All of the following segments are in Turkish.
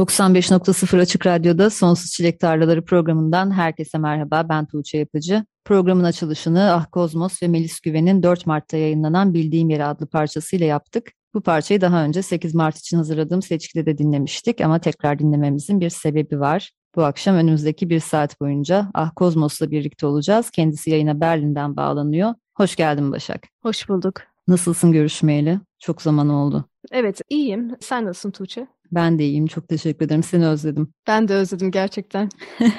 95.0 Açık Radyo'da Sonsuz Çilek Tarlaları programından herkese merhaba. Ben Tuğçe Yapıcı. Programın açılışını Ah Kozmos ve Melis Güven'in 4 Mart'ta yayınlanan Bildiğim Yeri adlı parçasıyla yaptık. Bu parçayı daha önce 8 Mart için hazırladığım seçkide de dinlemiştik ama tekrar dinlememizin bir sebebi var. Bu akşam önümüzdeki bir saat boyunca Ah Kozmos'la birlikte olacağız. Kendisi yayına Berlin'den bağlanıyor. Hoş geldin Başak. Hoş bulduk. Nasılsın görüşmeyeli? Çok zaman oldu. Evet iyiyim. Sen nasılsın Tuğçe? Ben de iyiyim. Çok teşekkür ederim. Seni özledim. Ben de özledim gerçekten.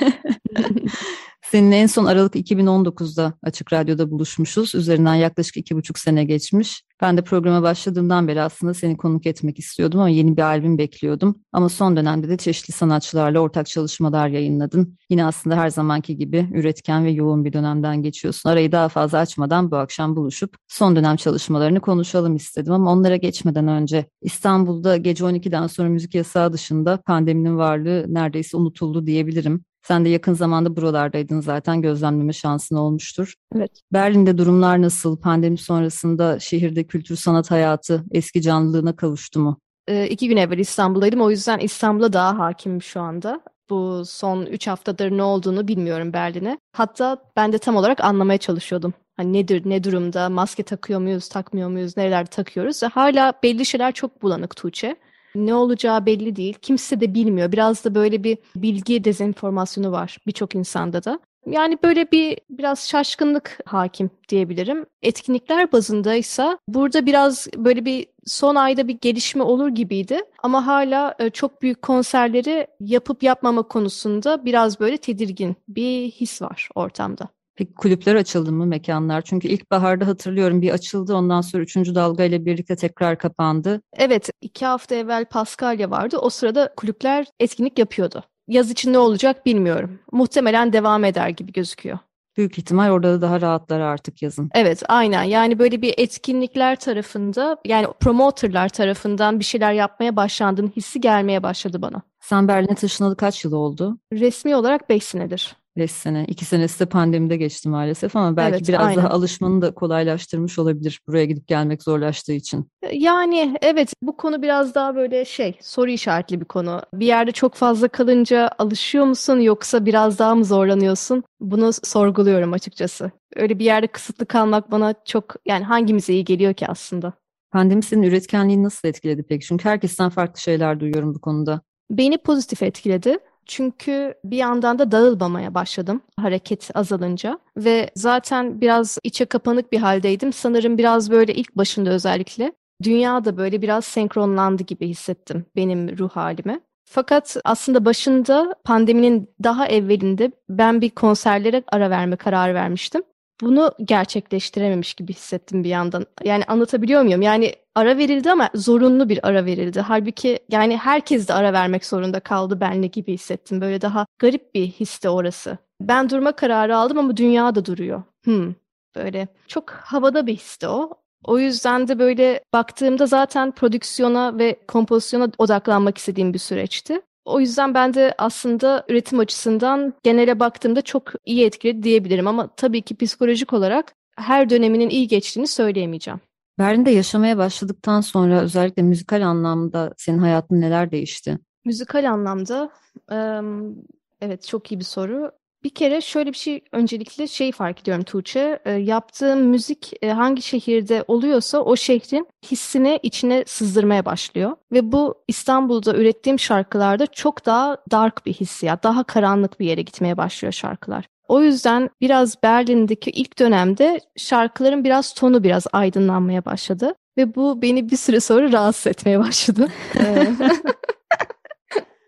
Seninle en son Aralık 2019'da Açık Radyo'da buluşmuşuz. Üzerinden yaklaşık iki buçuk sene geçmiş. Ben de programa başladığımdan beri aslında seni konuk etmek istiyordum ama yeni bir albüm bekliyordum. Ama son dönemde de çeşitli sanatçılarla ortak çalışmalar yayınladın. Yine aslında her zamanki gibi üretken ve yoğun bir dönemden geçiyorsun. Arayı daha fazla açmadan bu akşam buluşup son dönem çalışmalarını konuşalım istedim. Ama onlara geçmeden önce İstanbul'da gece 12'den sonra müzik yasağı dışında pandeminin varlığı neredeyse unutuldu diyebilirim. Sen de yakın zamanda buralardaydın zaten gözlemleme şansın olmuştur. Evet. Berlin'de durumlar nasıl? Pandemi sonrasında şehirde kültür sanat hayatı eski canlılığına kavuştu mu? Ee, iki gün evvel İstanbul'daydım. O yüzden İstanbul'a daha hakimim şu anda. Bu son üç haftadır ne olduğunu bilmiyorum Berlin'e. Hatta ben de tam olarak anlamaya çalışıyordum. Hani nedir, ne durumda, maske takıyor muyuz, takmıyor muyuz, nerelerde takıyoruz. Hala belli şeyler çok bulanık Tuğçe. Ne olacağı belli değil. Kimse de bilmiyor. Biraz da böyle bir bilgi dezenformasyonu var birçok insanda da. Yani böyle bir biraz şaşkınlık hakim diyebilirim. Etkinlikler bazındaysa burada biraz böyle bir son ayda bir gelişme olur gibiydi. Ama hala e, çok büyük konserleri yapıp yapmama konusunda biraz böyle tedirgin bir his var ortamda. Peki kulüpler açıldı mı mekanlar? Çünkü ilkbaharda hatırlıyorum bir açıldı ondan sonra üçüncü dalga ile birlikte tekrar kapandı. Evet iki hafta evvel Paskalya vardı. O sırada kulüpler etkinlik yapıyordu. Yaz için ne olacak bilmiyorum. Muhtemelen devam eder gibi gözüküyor. Büyük ihtimal orada da daha rahatlar artık yazın. Evet aynen yani böyle bir etkinlikler tarafında yani promoterlar tarafından bir şeyler yapmaya başlandığım hissi gelmeye başladı bana. Sen Berlin'e taşınalı kaç yıl oldu? Resmi olarak 5 senedir. 5 sene. 2 senesi de pandemide geçti maalesef ama belki evet, biraz aynen. daha alışmanı da kolaylaştırmış olabilir buraya gidip gelmek zorlaştığı için. Yani evet bu konu biraz daha böyle şey soru işaretli bir konu. Bir yerde çok fazla kalınca alışıyor musun yoksa biraz daha mı zorlanıyorsun? Bunu sorguluyorum açıkçası. Öyle bir yerde kısıtlı kalmak bana çok yani hangimize iyi geliyor ki aslında? Pandemi senin üretkenliğini nasıl etkiledi peki? Çünkü herkesten farklı şeyler duyuyorum bu konuda. Beni pozitif etkiledi. Çünkü bir yandan da dağılmamaya başladım hareket azalınca ve zaten biraz içe kapanık bir haldeydim. Sanırım biraz böyle ilk başında özellikle dünya da böyle biraz senkronlandı gibi hissettim benim ruh halime. Fakat aslında başında pandeminin daha evvelinde ben bir konserlere ara verme kararı vermiştim bunu gerçekleştirememiş gibi hissettim bir yandan. Yani anlatabiliyor muyum? Yani ara verildi ama zorunlu bir ara verildi. Halbuki yani herkes de ara vermek zorunda kaldı benle gibi hissettim. Böyle daha garip bir histe orası. Ben durma kararı aldım ama dünya da duruyor. Hmm, böyle çok havada bir histi o. O yüzden de böyle baktığımda zaten prodüksiyona ve kompozisyona odaklanmak istediğim bir süreçti. O yüzden ben de aslında üretim açısından genele baktığımda çok iyi etkiledi diyebilirim ama tabii ki psikolojik olarak her döneminin iyi geçtiğini söyleyemeyeceğim. Berlin'de yaşamaya başladıktan sonra özellikle müzikal anlamda senin hayatın neler değişti? Müzikal anlamda evet çok iyi bir soru. Bir kere şöyle bir şey öncelikle şey fark ediyorum Tuğçe. E, yaptığım müzik e, hangi şehirde oluyorsa o şehrin hissini içine sızdırmaya başlıyor. Ve bu İstanbul'da ürettiğim şarkılarda çok daha dark bir hissiyat, daha karanlık bir yere gitmeye başlıyor şarkılar. O yüzden biraz Berlin'deki ilk dönemde şarkıların biraz tonu biraz aydınlanmaya başladı. Ve bu beni bir süre sonra rahatsız etmeye başladı.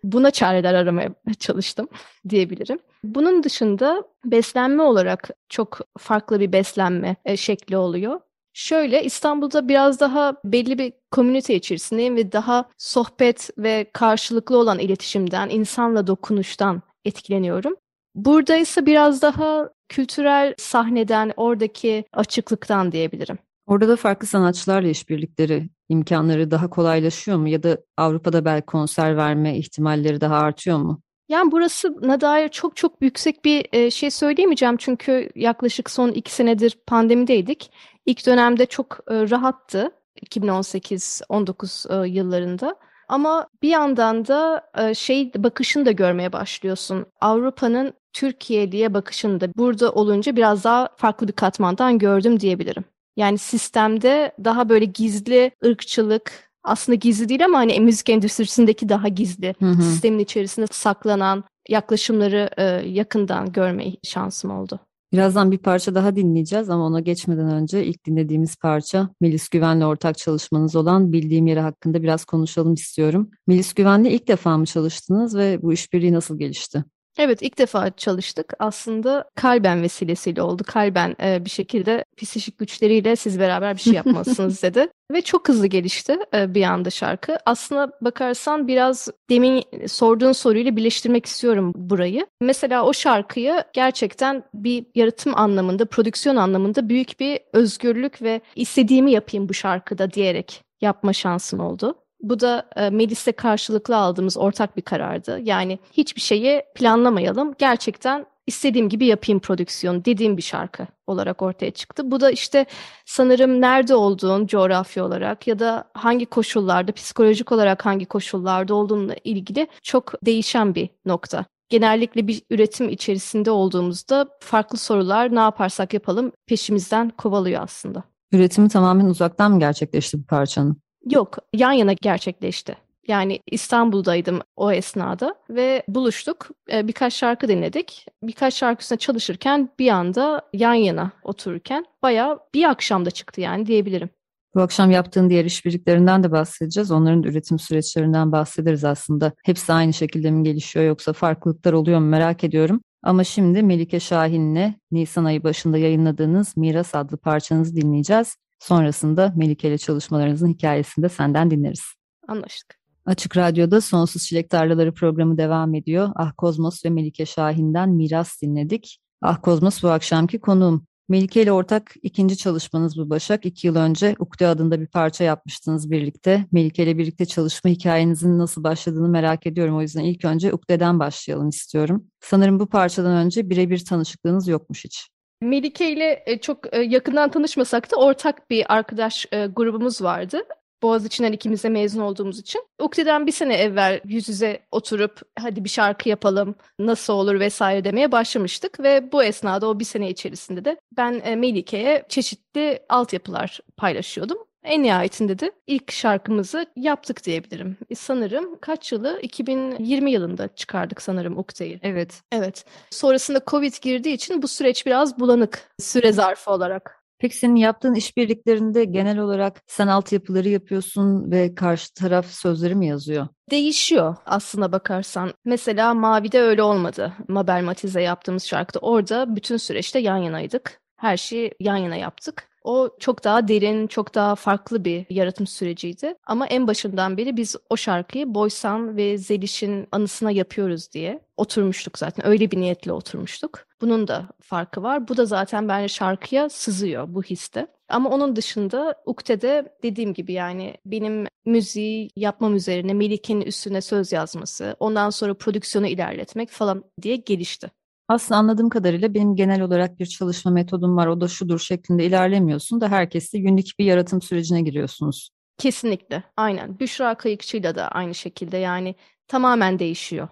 buna çareler aramaya çalıştım diyebilirim. Bunun dışında beslenme olarak çok farklı bir beslenme e, şekli oluyor. Şöyle İstanbul'da biraz daha belli bir komünite içerisindeyim ve daha sohbet ve karşılıklı olan iletişimden, insanla dokunuştan etkileniyorum. Burada ise biraz daha kültürel sahneden, oradaki açıklıktan diyebilirim. Orada da farklı sanatçılarla işbirlikleri imkanları daha kolaylaşıyor mu ya da Avrupa'da belki konser verme ihtimalleri daha artıyor mu? Yani burasına dair çok çok yüksek bir e, şey söyleyemeyeceğim çünkü yaklaşık son iki senedir pandemideydik. İlk dönemde çok e, rahattı 2018-19 e, yıllarında. Ama bir yandan da şey bakışını da görmeye başlıyorsun. Avrupa'nın Türkiye'liye bakışını da burada olunca biraz daha farklı bir katmandan gördüm diyebilirim. Yani sistemde daha böyle gizli ırkçılık, aslında gizli değil ama hani müzik endüstrisindeki daha gizli, hı hı. sistemin içerisinde saklanan yaklaşımları e, yakından görme şansım oldu. Birazdan bir parça daha dinleyeceğiz ama ona geçmeden önce ilk dinlediğimiz parça Melis Güven'le ortak çalışmanız olan Bildiğim Yeri hakkında biraz konuşalım istiyorum. Melis Güven'le ilk defa mı çalıştınız ve bu işbirliği nasıl gelişti? Evet ilk defa çalıştık. Aslında kalben vesilesiyle oldu. Kalben e, bir şekilde psikik güçleriyle siz beraber bir şey yapmalısınız dedi. Ve çok hızlı gelişti e, bir anda şarkı. Aslına bakarsan biraz demin sorduğun soruyla birleştirmek istiyorum burayı. Mesela o şarkıyı gerçekten bir yaratım anlamında, prodüksiyon anlamında büyük bir özgürlük ve istediğimi yapayım bu şarkıda diyerek yapma şansım oldu. Bu da e, Melis'le karşılıklı aldığımız ortak bir karardı. Yani hiçbir şeyi planlamayalım. Gerçekten istediğim gibi yapayım prodüksiyon dediğim bir şarkı olarak ortaya çıktı. Bu da işte sanırım nerede olduğun coğrafya olarak ya da hangi koşullarda, psikolojik olarak hangi koşullarda olduğunla ilgili çok değişen bir nokta. Genellikle bir üretim içerisinde olduğumuzda farklı sorular ne yaparsak yapalım peşimizden kovalıyor aslında. Üretimi tamamen uzaktan mı gerçekleşti bu parçanın? Yok, yan yana gerçekleşti. Yani İstanbul'daydım o esnada ve buluştuk. Ee, birkaç şarkı dinledik. Birkaç şarkısına çalışırken bir anda yan yana otururken bayağı bir akşamda çıktı yani diyebilirim. Bu akşam yaptığın diğer işbirliklerinden de bahsedeceğiz. Onların üretim süreçlerinden bahsederiz aslında. Hepsi aynı şekilde mi gelişiyor yoksa farklılıklar oluyor mu merak ediyorum. Ama şimdi Melike Şahin'le Nisan ayı başında yayınladığınız Miras adlı parçanızı dinleyeceğiz. Sonrasında Melike ile çalışmalarınızın hikayesini de senden dinleriz. Anlaştık. Açık Radyo'da Sonsuz Çilek Tarlaları programı devam ediyor. Ah Kozmos ve Melike Şahin'den Miras dinledik. Ah Kozmos bu akşamki konuğum. Melike ile ortak ikinci çalışmanız bu Başak. İki yıl önce Ukde adında bir parça yapmıştınız birlikte. Melike ile birlikte çalışma hikayenizin nasıl başladığını merak ediyorum. O yüzden ilk önce Ukde'den başlayalım istiyorum. Sanırım bu parçadan önce birebir tanışıklığınız yokmuş hiç. Melike ile e, çok e, yakından tanışmasak da ortak bir arkadaş e, grubumuz vardı. Boğaziçi'nden ikimiz de mezun olduğumuz için. Ukde'den bir sene evvel yüz yüze oturup hadi bir şarkı yapalım, nasıl olur vesaire demeye başlamıştık. Ve bu esnada o bir sene içerisinde de ben Melike'ye çeşitli altyapılar paylaşıyordum. En nihayetinde de ilk şarkımızı yaptık diyebilirim. E, sanırım kaç yılı? 2020 yılında çıkardık sanırım Ukte'yi. Evet. Evet. Sonrasında Covid girdiği için bu süreç biraz bulanık süre zarfı olarak. Peki senin yaptığın işbirliklerinde genel olarak sen altyapıları yapıyorsun ve karşı taraf sözleri mi yazıyor? Değişiyor aslına bakarsan. Mesela Mavi'de öyle olmadı. Mabel Matiz'e yaptığımız şarkıda orada bütün süreçte yan yanaydık. Her şeyi yan yana yaptık. O çok daha derin, çok daha farklı bir yaratım süreciydi. Ama en başından beri biz o şarkıyı Boysan ve Zeliş'in anısına yapıyoruz diye oturmuştuk zaten. Öyle bir niyetle oturmuştuk. Bunun da farkı var. Bu da zaten bence şarkıya sızıyor bu histe. Ama onun dışında Ukte'de dediğim gibi yani benim müziği yapmam üzerine Melike'nin üstüne söz yazması, ondan sonra prodüksiyonu ilerletmek falan diye gelişti. Aslında anladığım kadarıyla benim genel olarak bir çalışma metodum var o da şudur şeklinde ilerlemiyorsun da herkesle unik bir yaratım sürecine giriyorsunuz. Kesinlikle aynen. Büşra Kayıkçı'yla da aynı şekilde yani tamamen değişiyor.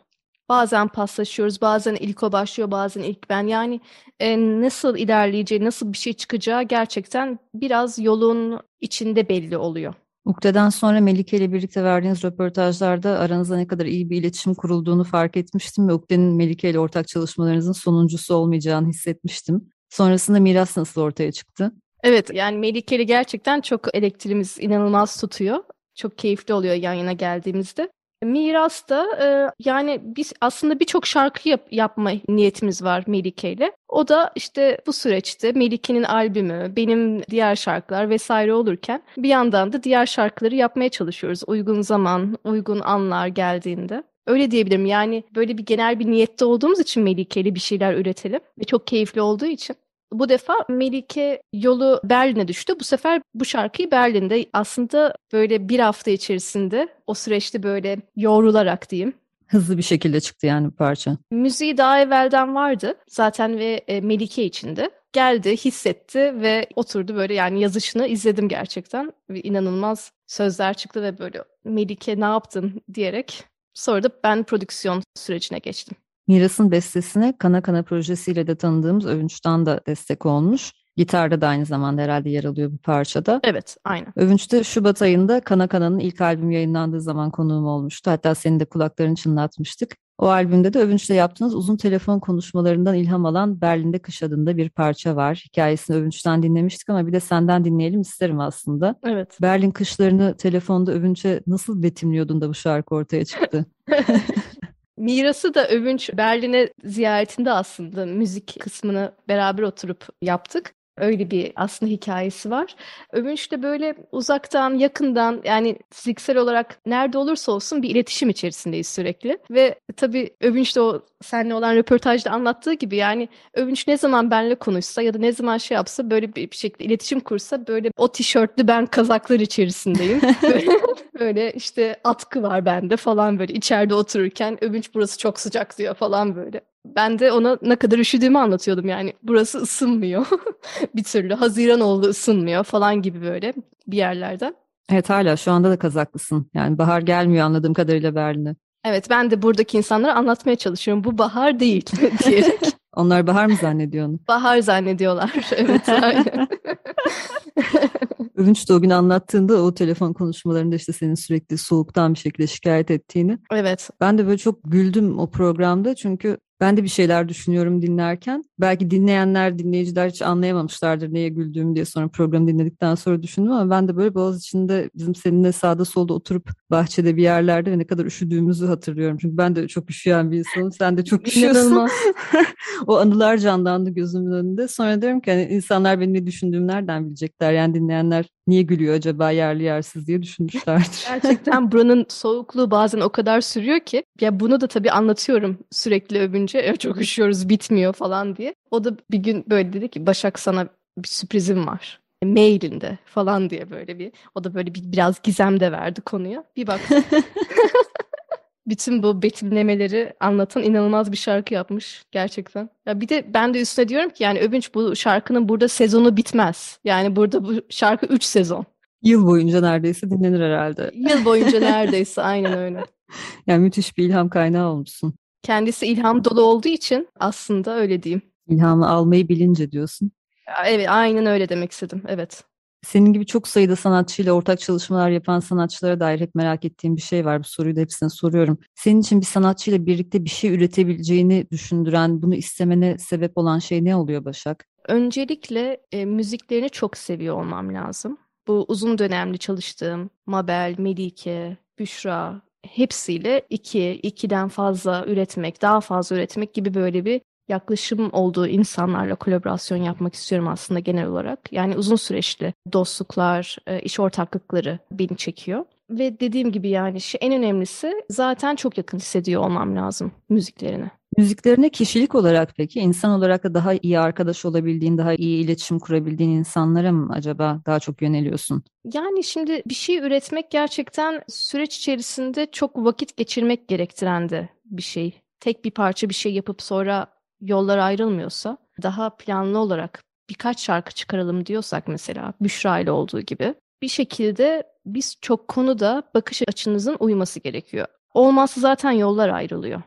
Bazen paslaşıyoruz, bazen ilk o başlıyor, bazen ilk ben. Yani e, nasıl ilerleyeceği, nasıl bir şey çıkacağı gerçekten biraz yolun içinde belli oluyor. Ukde'den sonra Melike ile birlikte verdiğiniz röportajlarda aranızda ne kadar iyi bir iletişim kurulduğunu fark etmiştim ve Ukde'nin Melike ile ortak çalışmalarınızın sonuncusu olmayacağını hissetmiştim. Sonrasında miras nasıl ortaya çıktı? Evet yani Melike ile gerçekten çok elektriğimiz inanılmaz tutuyor. Çok keyifli oluyor yan yana geldiğimizde. Miras da e, yani biz aslında birçok şarkı yap, yapma niyetimiz var Melike ile. O da işte bu süreçte Melike'nin albümü, benim diğer şarkılar vesaire olurken bir yandan da diğer şarkıları yapmaya çalışıyoruz. Uygun zaman, uygun anlar geldiğinde. Öyle diyebilirim yani böyle bir genel bir niyette olduğumuz için Melike ile bir şeyler üretelim ve çok keyifli olduğu için. Bu defa Melike yolu Berlin'e düştü. Bu sefer bu şarkıyı Berlin'de aslında böyle bir hafta içerisinde o süreçte böyle yoğrularak diyeyim. Hızlı bir şekilde çıktı yani bu parça. Müziği daha evvelden vardı zaten ve e, Melike içindi. Geldi, hissetti ve oturdu böyle yani yazışını izledim gerçekten. Ve inanılmaz sözler çıktı ve böyle Melike ne yaptın diyerek sonra da ben prodüksiyon sürecine geçtim. Miras'ın bestesine Kana Kana projesiyle de tanıdığımız Övünç'ten de destek olmuş. Gitarda da aynı zamanda herhalde yer alıyor bu parçada. Evet, aynen. Övünç de Şubat ayında Kana Kana'nın ilk albüm yayınlandığı zaman konuğum olmuştu. Hatta senin de kulaklarını çınlatmıştık. O albümde de Övünç'le yaptığınız uzun telefon konuşmalarından ilham alan Berlin'de Kış adında bir parça var. Hikayesini Övünç'ten dinlemiştik ama bir de senden dinleyelim isterim aslında. Evet. Berlin kışlarını telefonda Övünç'e nasıl betimliyordun da bu şarkı ortaya çıktı? Mirası da Övünç Berlin'e ziyaretinde aslında müzik kısmını beraber oturup yaptık. Öyle bir aslında hikayesi var. Övünç de böyle uzaktan, yakından yani fiziksel olarak nerede olursa olsun bir iletişim içerisindeyiz sürekli. Ve tabii Övünç de o seninle olan röportajda anlattığı gibi yani Övünç ne zaman benle konuşsa ya da ne zaman şey yapsa böyle bir, şekilde iletişim kursa böyle o tişörtlü ben kazaklar içerisindeyim. böyle, işte atkı var bende falan böyle içeride otururken Övünç burası çok sıcak diyor falan böyle. Ben de ona ne kadar üşüdüğümü anlatıyordum yani. Burası ısınmıyor bir türlü. Haziran oldu ısınmıyor falan gibi böyle bir yerlerden. Evet hala şu anda da kazaklısın. Yani bahar gelmiyor anladığım kadarıyla Berlin'e. Evet ben de buradaki insanlara anlatmaya çalışıyorum. Bu bahar değil diyerek. Onlar bahar mı zannediyor onu? Bahar zannediyorlar. Evet aynen. Övünç de o gün anlattığında o telefon konuşmalarında işte senin sürekli soğuktan bir şekilde şikayet ettiğini. Evet. Ben de böyle çok güldüm o programda çünkü ben de bir şeyler düşünüyorum dinlerken. Belki dinleyenler, dinleyiciler hiç anlayamamışlardır neye güldüğümü diye sonra programı dinledikten sonra düşündüm ama ben de böyle boğaz içinde bizim seninle sağda solda oturup bahçede bir yerlerde ve ne kadar üşüdüğümüzü hatırlıyorum. Çünkü ben de çok üşüyen bir insanım. Sen de çok üşüyorsun. o anılar canlandı gözümün önünde. Sonra diyorum ki hani insanlar benim ne düşündüğümü nereden bilecekler? Yani dinleyenler niye gülüyor acaba yerli yersiz diye düşünmüşlerdir. Gerçekten buranın soğukluğu bazen o kadar sürüyor ki ya bunu da tabii anlatıyorum sürekli övünce ya çok üşüyoruz bitmiyor falan diye. O da bir gün böyle dedi ki Başak sana bir sürprizim var mailinde falan diye böyle bir o da böyle bir biraz gizem de verdi konuya. Bir bak. Bütün bu betimlemeleri anlatan inanılmaz bir şarkı yapmış gerçekten. Ya bir de ben de üstüne diyorum ki yani Övünç bu şarkının burada sezonu bitmez. Yani burada bu şarkı 3 sezon. Yıl boyunca neredeyse dinlenir herhalde. Yıl boyunca neredeyse aynen öyle. Yani müthiş bir ilham kaynağı olmuşsun. Kendisi ilham dolu olduğu için aslında öyle diyeyim. İlhamı almayı bilince diyorsun. Evet aynen öyle demek istedim evet. Senin gibi çok sayıda sanatçıyla ortak çalışmalar yapan sanatçılara dair hep merak ettiğim bir şey var. Bu soruyu da hepsine soruyorum. Senin için bir sanatçıyla birlikte bir şey üretebileceğini düşündüren, bunu istemene sebep olan şey ne oluyor Başak? Öncelikle e, müziklerini çok seviyor olmam lazım. Bu uzun dönemli çalıştığım Mabel, Melike, Büşra hepsiyle iki, ikiden fazla üretmek, daha fazla üretmek gibi böyle bir yaklaşım olduğu insanlarla kolaborasyon yapmak istiyorum aslında genel olarak. Yani uzun süreçli dostluklar, e, iş ortaklıkları beni çekiyor. Ve dediğim gibi yani en önemlisi zaten çok yakın hissediyor olmam lazım müziklerini. Müziklerine kişilik olarak peki insan olarak da daha iyi arkadaş olabildiğin, daha iyi iletişim kurabildiğin insanlara mı acaba daha çok yöneliyorsun? Yani şimdi bir şey üretmek gerçekten süreç içerisinde çok vakit geçirmek gerektiren de bir şey. Tek bir parça bir şey yapıp sonra yollar ayrılmıyorsa daha planlı olarak birkaç şarkı çıkaralım diyorsak mesela Büşra ile olduğu gibi bir şekilde biz çok konuda bakış açınızın uyması gerekiyor. Olmazsa zaten yollar ayrılıyor.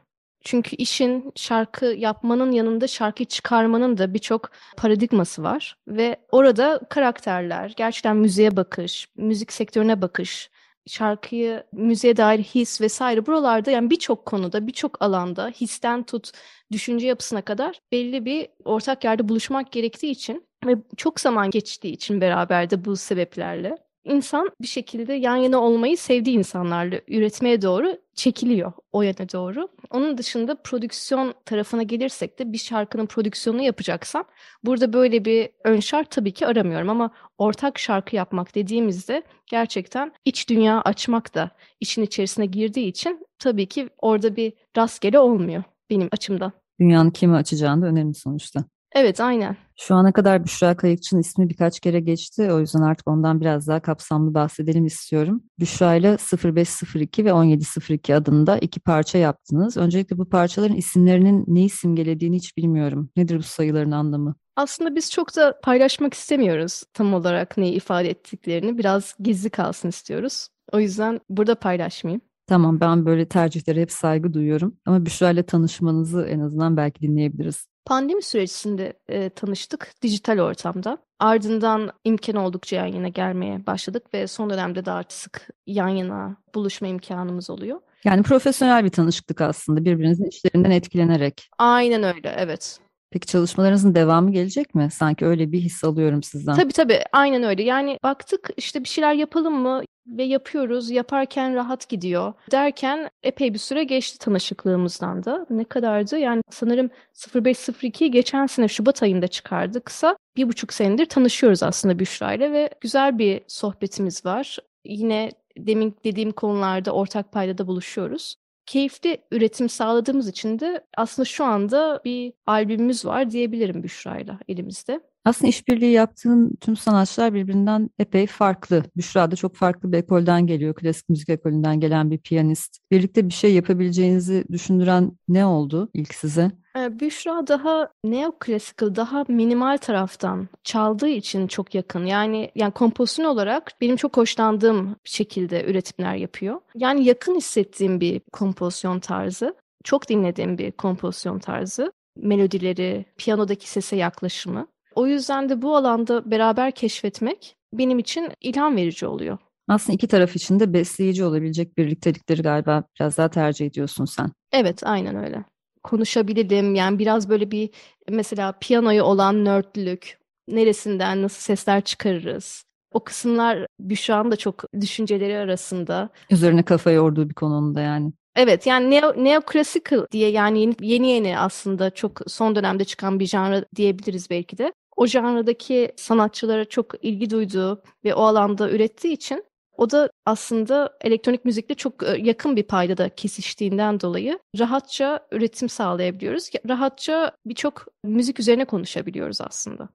Çünkü işin şarkı yapmanın yanında şarkı çıkarmanın da birçok paradigması var ve orada karakterler, gerçekten müziğe bakış, müzik sektörüne bakış, şarkıyı, müziğe dair his vesaire buralarda yani birçok konuda, birçok alanda histen tut düşünce yapısına kadar belli bir ortak yerde buluşmak gerektiği için ve çok zaman geçtiği için beraber de bu sebeplerle insan bir şekilde yan yana olmayı sevdiği insanlarla üretmeye doğru çekiliyor o yana doğru. Onun dışında prodüksiyon tarafına gelirsek de bir şarkının prodüksiyonunu yapacaksam burada böyle bir ön şart tabii ki aramıyorum ama ortak şarkı yapmak dediğimizde gerçekten iç dünya açmak da işin içerisine girdiği için tabii ki orada bir rastgele olmuyor benim açımdan. Dünyanın kimi açacağını da önemli sonuçta. Evet aynen. Şu ana kadar Büşra Kayıkçı'nın ismi birkaç kere geçti. O yüzden artık ondan biraz daha kapsamlı bahsedelim istiyorum. Büşra ile 0502 ve 1702 adında iki parça yaptınız. Öncelikle bu parçaların isimlerinin neyi simgelediğini hiç bilmiyorum. Nedir bu sayıların anlamı? Aslında biz çok da paylaşmak istemiyoruz tam olarak neyi ifade ettiklerini. Biraz gizli kalsın istiyoruz. O yüzden burada paylaşmayayım. Tamam ben böyle tercihlere hep saygı duyuyorum. Ama Büşra ile tanışmanızı en azından belki dinleyebiliriz. Pandemi sürecinde e, tanıştık dijital ortamda. Ardından imkan oldukça yan yana gelmeye başladık ve son dönemde daha sık yan yana buluşma imkanımız oluyor. Yani profesyonel bir tanışıklık aslında birbirinizin işlerinden etkilenerek. Aynen öyle evet. Peki çalışmalarınızın devamı gelecek mi? Sanki öyle bir his alıyorum sizden. Tabii tabii aynen öyle. Yani baktık işte bir şeyler yapalım mı ve yapıyoruz. Yaparken rahat gidiyor. Derken epey bir süre geçti tanışıklığımızdan da. Ne kadardı? Yani sanırım 0502 geçen sene Şubat ayında çıkardıksa bir buçuk senedir tanışıyoruz aslında Büşra ile ve güzel bir sohbetimiz var. Yine demin dediğim konularda ortak paydada buluşuyoruz keyifli üretim sağladığımız için de aslında şu anda bir albümümüz var diyebilirim Büşra'yla elimizde. Aslında işbirliği yaptığın tüm sanatçılar birbirinden epey farklı. Büşra da çok farklı bir ekolden geliyor. Klasik müzik ekolünden gelen bir piyanist. Birlikte bir şey yapabileceğinizi düşündüren ne oldu ilk size? Ee, Büşra daha neoclassical, daha minimal taraftan çaldığı için çok yakın. Yani yani kompozisyon olarak benim çok hoşlandığım şekilde üretimler yapıyor. Yani yakın hissettiğim bir kompozisyon tarzı. Çok dinlediğim bir kompozisyon tarzı. Melodileri, piyanodaki sese yaklaşımı. O yüzden de bu alanda beraber keşfetmek benim için ilham verici oluyor. Aslında iki taraf için de besleyici olabilecek birliktelikleri galiba biraz daha tercih ediyorsun sen. Evet, aynen öyle. Konuşabilirim. Yani biraz böyle bir mesela piyanoyu olan nörtlük, neresinden nasıl sesler çıkarırız. O kısımlar Büşra'nın da çok düşünceleri arasında. Üzerine kafa yorduğu bir konumda yani. Evet yani neo, neoclassical diye yani yeni, yeni yeni aslında çok son dönemde çıkan bir janra diyebiliriz belki de o janradaki sanatçılara çok ilgi duyduğu ve o alanda ürettiği için o da aslında elektronik müzikle çok e, yakın bir payda da kesiştiğinden dolayı rahatça üretim sağlayabiliyoruz. Rahatça birçok müzik üzerine konuşabiliyoruz aslında.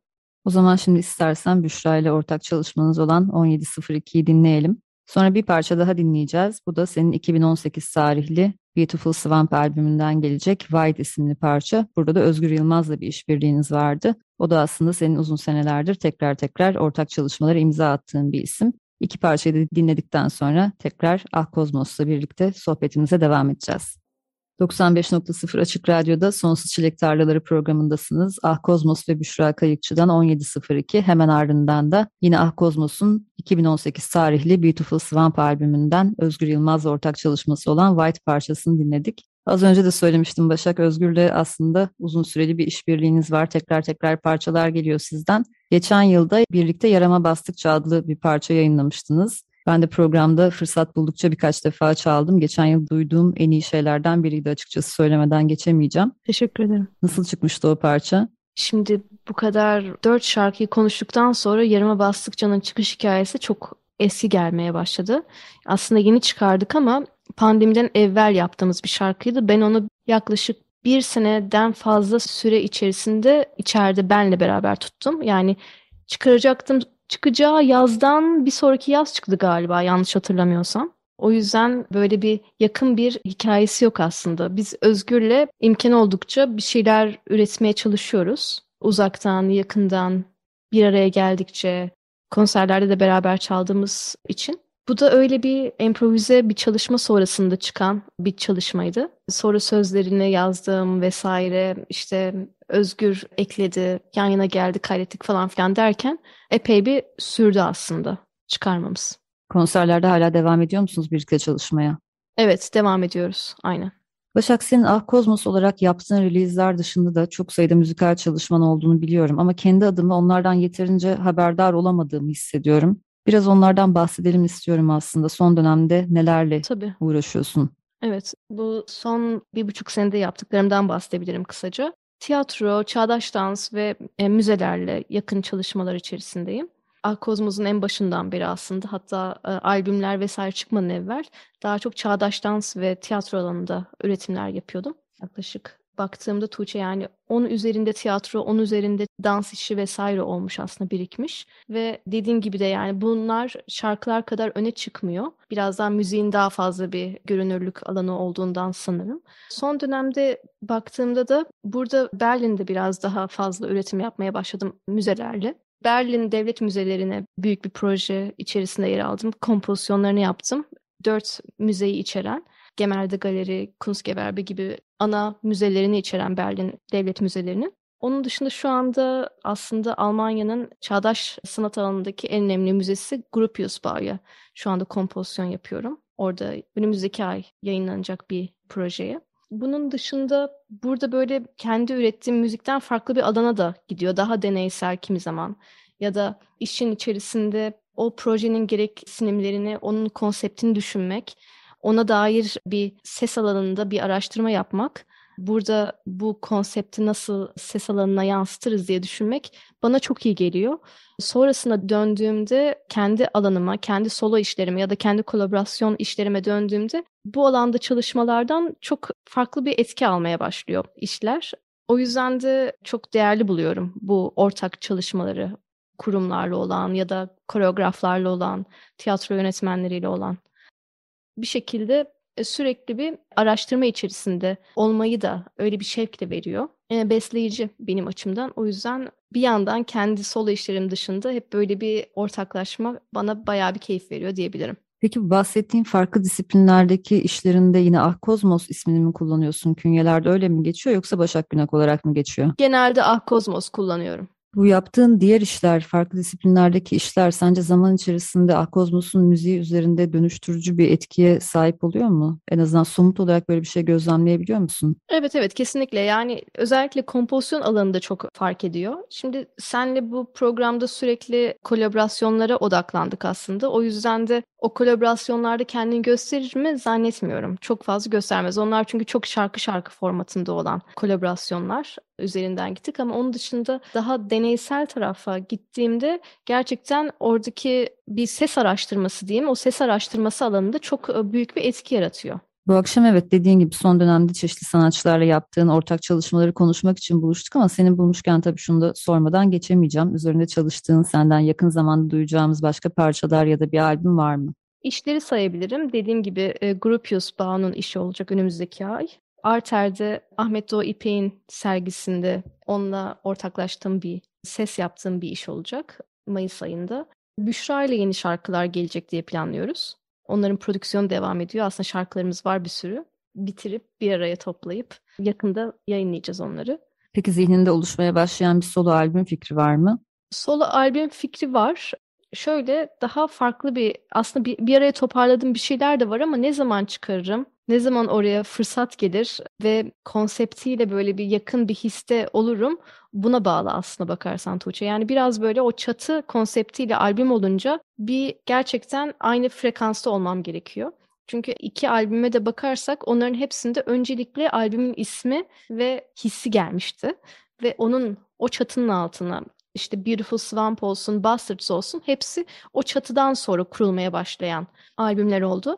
O zaman şimdi istersen Büşra ile ortak çalışmanız olan 1702'yi dinleyelim. Sonra bir parça daha dinleyeceğiz. Bu da senin 2018 tarihli Beautiful Swamp albümünden gelecek White isimli parça. Burada da Özgür Yılmaz'la bir işbirliğiniz vardı. O da aslında senin uzun senelerdir tekrar tekrar ortak çalışmalara imza attığın bir isim. İki parçayı da dinledikten sonra tekrar Ah Kozmos'la birlikte sohbetimize devam edeceğiz. 95.0 Açık Radyo'da Sonsuz Çilek Tarlaları programındasınız. Ah Kozmos ve Büşra Kayıkçı'dan 17.02 hemen ardından da yine Ah Kozmos'un 2018 tarihli Beautiful Swamp albümünden Özgür Yılmaz'la ortak çalışması olan White parçasını dinledik. Az önce de söylemiştim Başak Özgür'le aslında uzun süreli bir işbirliğiniz var. Tekrar tekrar parçalar geliyor sizden. Geçen yılda birlikte Yarama Bastıkça adlı bir parça yayınlamıştınız. Ben de programda fırsat buldukça birkaç defa çaldım. Geçen yıl duyduğum en iyi şeylerden biriydi açıkçası söylemeden geçemeyeceğim. Teşekkür ederim. Nasıl çıkmıştı o parça? Şimdi bu kadar dört şarkıyı konuştuktan sonra Yarıma Bastıkça'nın çıkış hikayesi çok eski gelmeye başladı. Aslında yeni çıkardık ama pandemiden evvel yaptığımız bir şarkıydı. Ben onu yaklaşık bir seneden fazla süre içerisinde içeride benle beraber tuttum. Yani çıkaracaktım çıkacağı yazdan bir sonraki yaz çıktı galiba yanlış hatırlamıyorsam. O yüzden böyle bir yakın bir hikayesi yok aslında. Biz Özgür'le imkan oldukça bir şeyler üretmeye çalışıyoruz. Uzaktan, yakından, bir araya geldikçe, konserlerde de beraber çaldığımız için. Bu da öyle bir improvize bir çalışma sonrasında çıkan bir çalışmaydı. Sonra sözlerini yazdım vesaire işte Özgür ekledi, yan yana geldi, kaydettik falan filan derken epey bir sürdü aslında çıkarmamız. Konserlerde hala devam ediyor musunuz birlikte çalışmaya? Evet, devam ediyoruz. Aynen. Başak senin Ah Kozmos olarak yaptığın release'ler dışında da çok sayıda müzikal çalışman olduğunu biliyorum ama kendi adıma onlardan yeterince haberdar olamadığımı hissediyorum. Biraz onlardan bahsedelim istiyorum aslında. Son dönemde nelerle Tabii. uğraşıyorsun? Evet, bu son bir buçuk senede yaptıklarımdan bahsedebilirim kısaca. Tiyatro, çağdaş dans ve e, müzelerle yakın çalışmalar içerisindeyim. Kozmos'un en başından beri aslında hatta e, albümler vesaire çıkmadan evvel daha çok çağdaş dans ve tiyatro alanında üretimler yapıyordum. Yaklaşık baktığımda Tuğçe yani 10 üzerinde tiyatro, 10 üzerinde dans işi vesaire olmuş aslında birikmiş. Ve dediğin gibi de yani bunlar şarkılar kadar öne çıkmıyor. Birazdan müziğin daha fazla bir görünürlük alanı olduğundan sanırım. Son dönemde baktığımda da burada Berlin'de biraz daha fazla üretim yapmaya başladım müzelerle. Berlin Devlet Müzelerine büyük bir proje içerisinde yer aldım. Kompozisyonlarını yaptım. Dört müzeyi içeren Gemelde Galeri, Kunstgewerbe gibi ana müzelerini içeren Berlin Devlet Müzeleri'nin. Onun dışında şu anda aslında Almanya'nın çağdaş sanat alanındaki en önemli müzesi Gropiusbau'ya şu anda kompozisyon yapıyorum. Orada önümüzdeki ay yayınlanacak bir projeye. Bunun dışında burada böyle kendi ürettiğim müzikten farklı bir alana da gidiyor. Daha deneysel kimi zaman. Ya da işin içerisinde o projenin gereksinimlerini, onun konseptini düşünmek, ona dair bir ses alanında bir araştırma yapmak, burada bu konsepti nasıl ses alanına yansıtırız diye düşünmek bana çok iyi geliyor. Sonrasında döndüğümde kendi alanıma, kendi solo işlerime ya da kendi kolaborasyon işlerime döndüğümde bu alanda çalışmalardan çok farklı bir etki almaya başlıyor işler. O yüzden de çok değerli buluyorum bu ortak çalışmaları kurumlarla olan ya da koreograflarla olan, tiyatro yönetmenleriyle olan. Bir şekilde e, sürekli bir araştırma içerisinde olmayı da öyle bir şevk de veriyor. E, besleyici benim açımdan. O yüzden bir yandan kendi solo işlerim dışında hep böyle bir ortaklaşma bana bayağı bir keyif veriyor diyebilirim. Peki bahsettiğin farklı disiplinlerdeki işlerinde yine Ah Kozmos ismini mi kullanıyorsun? Künyelerde öyle mi geçiyor yoksa Başak Günak olarak mı geçiyor? Genelde Ah Kozmos kullanıyorum. Bu yaptığın diğer işler, farklı disiplinlerdeki işler sence zaman içerisinde Akozmos'un müziği üzerinde dönüştürücü bir etkiye sahip oluyor mu? En azından somut olarak böyle bir şey gözlemleyebiliyor musun? Evet evet kesinlikle yani özellikle kompozisyon alanında çok fark ediyor. Şimdi senle bu programda sürekli kolaborasyonlara odaklandık aslında. O yüzden de o kolaborasyonlarda kendini gösterir mi zannetmiyorum. Çok fazla göstermez. Onlar çünkü çok şarkı şarkı formatında olan kolaborasyonlar üzerinden gittik ama onun dışında daha deneysel tarafa gittiğimde gerçekten oradaki bir ses araştırması diyeyim o ses araştırması alanında çok e, büyük bir etki yaratıyor. Bu akşam evet dediğin gibi son dönemde çeşitli sanatçılarla yaptığın ortak çalışmaları konuşmak için buluştuk ama senin bulmuşken tabii şunu da sormadan geçemeyeceğim. Üzerinde çalıştığın senden yakın zamanda duyacağımız başka parçalar ya da bir albüm var mı? İşleri sayabilirim. Dediğim gibi e, Grupius Bağ'ın işi olacak önümüzdeki ay. Arter'de Ahmet Doğu İpek'in sergisinde onunla ortaklaştığım bir ses yaptığım bir iş olacak Mayıs ayında. Büşra ile yeni şarkılar gelecek diye planlıyoruz. Onların prodüksiyonu devam ediyor. Aslında şarkılarımız var bir sürü. Bitirip bir araya toplayıp yakında yayınlayacağız onları. Peki zihninde oluşmaya başlayan bir solo albüm fikri var mı? Solo albüm fikri var. Şöyle daha farklı bir aslında bir, bir araya toparladığım bir şeyler de var ama ne zaman çıkarırım? Ne zaman oraya fırsat gelir ve konseptiyle böyle bir yakın bir histe olurum buna bağlı aslına bakarsan Tuğçe. Yani biraz böyle o çatı konseptiyle albüm olunca bir gerçekten aynı frekansta olmam gerekiyor. Çünkü iki albüme de bakarsak onların hepsinde öncelikle albümün ismi ve hissi gelmişti. Ve onun o çatının altına işte Beautiful Swamp olsun, Bastards olsun hepsi o çatıdan sonra kurulmaya başlayan albümler oldu.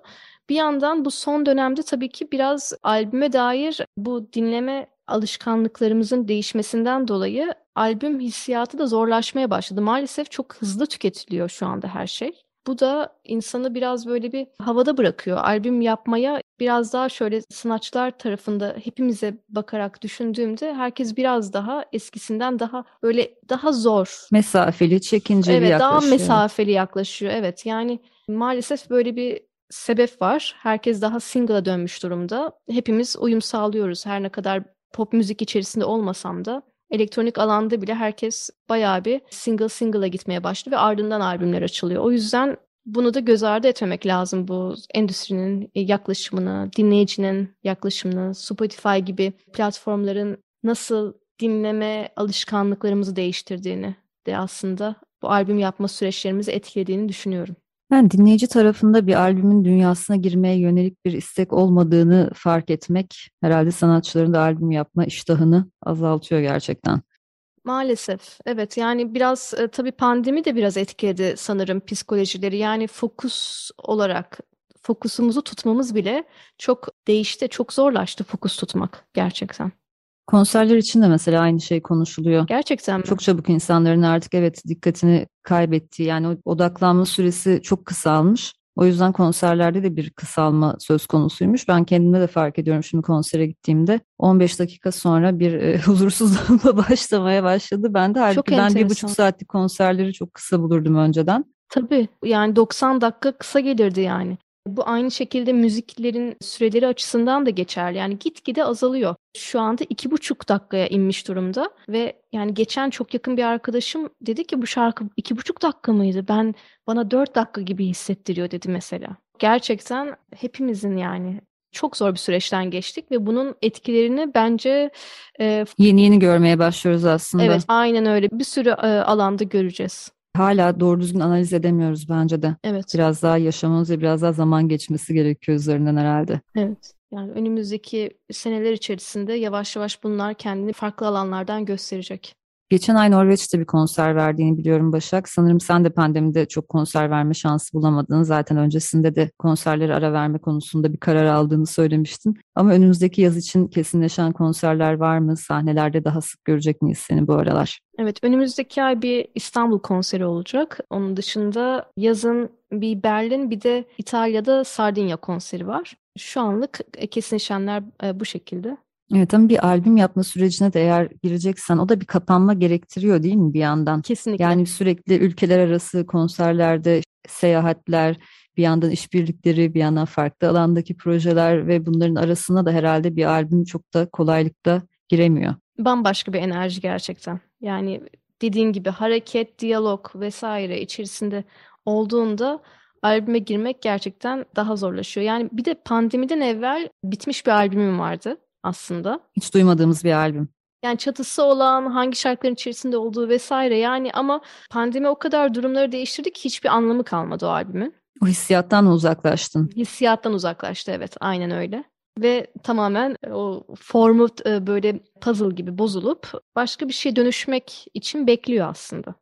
Bir yandan bu son dönemde tabii ki biraz albüme dair bu dinleme alışkanlıklarımızın değişmesinden dolayı albüm hissiyatı da zorlaşmaya başladı. Maalesef çok hızlı tüketiliyor şu anda her şey. Bu da insanı biraz böyle bir havada bırakıyor. Albüm yapmaya biraz daha şöyle sanatçılar tarafında hepimize bakarak düşündüğümde herkes biraz daha eskisinden daha böyle daha zor. Mesafeli, çekinceli evet, yaklaşıyor. Evet daha mesafeli yaklaşıyor. Evet yani maalesef böyle bir sebep var. Herkes daha single'a dönmüş durumda. Hepimiz uyum sağlıyoruz. Her ne kadar pop müzik içerisinde olmasam da elektronik alanda bile herkes bayağı bir single single'a gitmeye başladı ve ardından albümler açılıyor. O yüzden bunu da göz ardı etmemek lazım bu endüstrinin yaklaşımını, dinleyicinin yaklaşımını, Spotify gibi platformların nasıl dinleme alışkanlıklarımızı değiştirdiğini de aslında bu albüm yapma süreçlerimizi etkilediğini düşünüyorum. Ben dinleyici tarafında bir albümün dünyasına girmeye yönelik bir istek olmadığını fark etmek herhalde sanatçıların da albüm yapma iştahını azaltıyor gerçekten. Maalesef evet yani biraz e, tabii pandemi de biraz etkiledi sanırım psikolojileri yani fokus olarak fokusumuzu tutmamız bile çok değişti çok zorlaştı fokus tutmak gerçekten. Konserler için de mesela aynı şey konuşuluyor. Gerçekten mi? Çok çabuk insanların artık evet dikkatini kaybettiği yani odaklanma süresi çok kısalmış. O yüzden konserlerde de bir kısalma söz konusuymuş. Ben kendimde de fark ediyorum şimdi konsere gittiğimde 15 dakika sonra bir e, huzursuzluğuma başlamaya başladı. Ben de halbuki ben bir buçuk saatlik konserleri çok kısa bulurdum önceden. Tabii yani 90 dakika kısa gelirdi yani. Bu aynı şekilde müziklerin süreleri açısından da geçerli. Yani gitgide azalıyor. Şu anda iki buçuk dakikaya inmiş durumda ve yani geçen çok yakın bir arkadaşım dedi ki bu şarkı iki buçuk dakika mıydı? Ben bana dört dakika gibi hissettiriyor dedi mesela. Gerçekten hepimizin yani çok zor bir süreçten geçtik ve bunun etkilerini bence e, yeni yeni görmeye başlıyoruz aslında. Evet, aynen öyle. Bir sürü e, alanda göreceğiz. Hala doğru düzgün analiz edemiyoruz bence de. Evet. Biraz daha yaşamamız ve biraz daha zaman geçmesi gerekiyor üzerinden herhalde. Evet. Yani önümüzdeki seneler içerisinde yavaş yavaş bunlar kendini farklı alanlardan gösterecek. Geçen ay Norveç'te bir konser verdiğini biliyorum Başak. Sanırım sen de pandemide çok konser verme şansı bulamadın. Zaten öncesinde de konserleri ara verme konusunda bir karar aldığını söylemiştin. Ama önümüzdeki yaz için kesinleşen konserler var mı? Sahnelerde daha sık görecek miyiz seni bu aralar? Evet, önümüzdeki ay bir İstanbul konseri olacak. Onun dışında yazın bir Berlin bir de İtalya'da Sardinya konseri var. Şu anlık kesinleşenler e, bu şekilde. Evet ama bir albüm yapma sürecine de eğer gireceksen o da bir kapanma gerektiriyor değil mi bir yandan? Kesinlikle. Yani sürekli ülkeler arası konserlerde seyahatler, bir yandan işbirlikleri, bir yandan farklı alandaki projeler ve bunların arasına da herhalde bir albüm çok da kolaylıkla giremiyor. Bambaşka bir enerji gerçekten. Yani dediğin gibi hareket, diyalog vesaire içerisinde olduğunda albüme girmek gerçekten daha zorlaşıyor. Yani bir de pandemiden evvel bitmiş bir albümüm vardı aslında. Hiç duymadığımız bir albüm. Yani çatısı olan, hangi şarkıların içerisinde olduğu vesaire yani ama pandemi o kadar durumları değiştirdi ki hiçbir anlamı kalmadı o albümün. O hissiyattan mı uzaklaştın? Hissiyattan uzaklaştı evet aynen öyle. Ve tamamen o formu e, böyle puzzle gibi bozulup başka bir şeye dönüşmek için bekliyor aslında.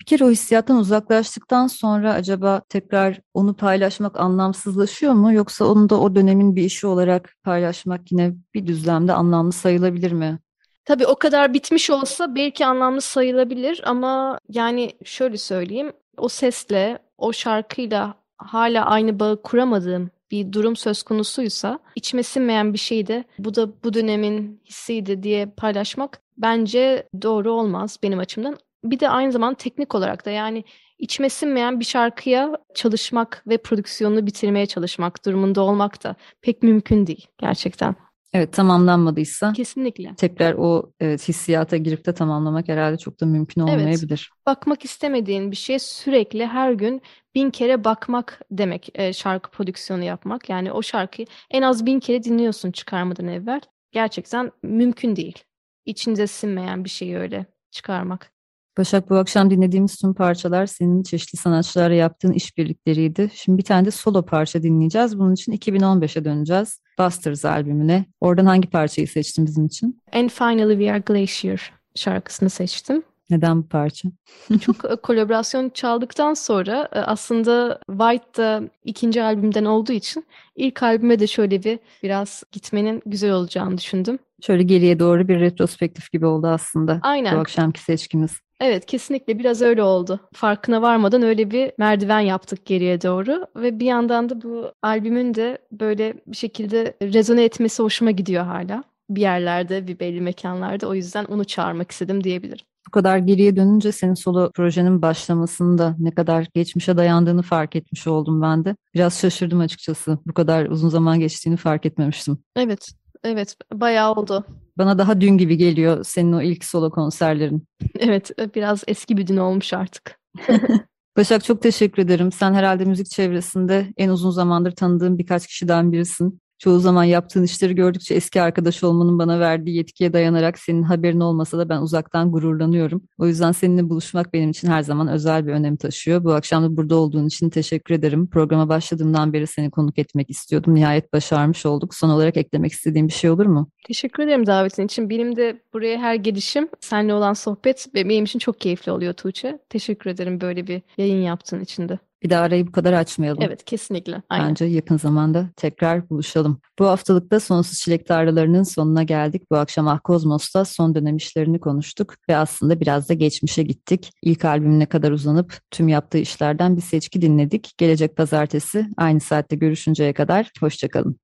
Bir kere o hissiyattan uzaklaştıktan sonra acaba tekrar onu paylaşmak anlamsızlaşıyor mu? Yoksa onu da o dönemin bir işi olarak paylaşmak yine bir düzlemde anlamlı sayılabilir mi? Tabii o kadar bitmiş olsa belki anlamlı sayılabilir ama yani şöyle söyleyeyim o sesle o şarkıyla hala aynı bağı kuramadığım bir durum söz konusuysa içime sinmeyen bir şeyi de bu da bu dönemin hissiydi diye paylaşmak bence doğru olmaz benim açımdan bir de aynı zamanda teknik olarak da yani içime sinmeyen bir şarkıya çalışmak ve prodüksiyonunu bitirmeye çalışmak durumunda olmak da pek mümkün değil gerçekten. Evet tamamlanmadıysa kesinlikle tekrar o evet, hissiyata girip de tamamlamak herhalde çok da mümkün olmayabilir. Evet, bakmak istemediğin bir şeye sürekli her gün bin kere bakmak demek e, şarkı prodüksiyonu yapmak. Yani o şarkıyı en az bin kere dinliyorsun çıkarmadan evvel. Gerçekten mümkün değil. İçinize sinmeyen bir şeyi öyle çıkarmak. Başak bu akşam dinlediğimiz tüm parçalar senin çeşitli sanatçılarla yaptığın işbirlikleriydi. Şimdi bir tane de solo parça dinleyeceğiz. Bunun için 2015'e döneceğiz. Busters albümüne. Oradan hangi parçayı seçtin bizim için? And Finally We Are Glacier şarkısını seçtim. Neden bu parça? Çok e, kolaborasyon çaldıktan sonra e, aslında White da ikinci albümden olduğu için ilk albüme de şöyle bir biraz gitmenin güzel olacağını düşündüm. Şöyle geriye doğru bir retrospektif gibi oldu aslında. Aynen. Bu akşamki seçkimiz. Evet kesinlikle biraz öyle oldu. Farkına varmadan öyle bir merdiven yaptık geriye doğru ve bir yandan da bu albümün de böyle bir şekilde rezone etmesi hoşuma gidiyor hala. Bir yerlerde, bir belli mekanlarda o yüzden onu çağırmak istedim diyebilirim. Bu kadar geriye dönünce senin solo projenin başlamasında ne kadar geçmişe dayandığını fark etmiş oldum ben de. Biraz şaşırdım açıkçası. Bu kadar uzun zaman geçtiğini fark etmemiştim. Evet, Evet, bayağı oldu. Bana daha dün gibi geliyor senin o ilk solo konserlerin. Evet, biraz eski bir dün olmuş artık. Başak çok teşekkür ederim. Sen herhalde müzik çevresinde en uzun zamandır tanıdığım birkaç kişiden birisin. Çoğu zaman yaptığın işleri gördükçe eski arkadaş olmanın bana verdiği yetkiye dayanarak senin haberin olmasa da ben uzaktan gururlanıyorum. O yüzden seninle buluşmak benim için her zaman özel bir önem taşıyor. Bu akşam da burada olduğun için teşekkür ederim. Programa başladığımdan beri seni konuk etmek istiyordum. Nihayet başarmış olduk. Son olarak eklemek istediğim bir şey olur mu? Teşekkür ederim davetin için. Benim de buraya her gelişim seninle olan sohbet benim için çok keyifli oluyor Tuğçe. Teşekkür ederim böyle bir yayın yaptığın için de. Bir de arayı bu kadar açmayalım. Evet kesinlikle. Aynen. Bence yakın zamanda tekrar buluşalım. Bu haftalıkta Sonsuz Çilek Tarlalarının sonuna geldik. Bu akşam Ah Kozmos'ta son dönem işlerini konuştuk ve aslında biraz da geçmişe gittik. İlk albümüne kadar uzanıp tüm yaptığı işlerden bir seçki dinledik. Gelecek pazartesi aynı saatte görüşünceye kadar hoşçakalın.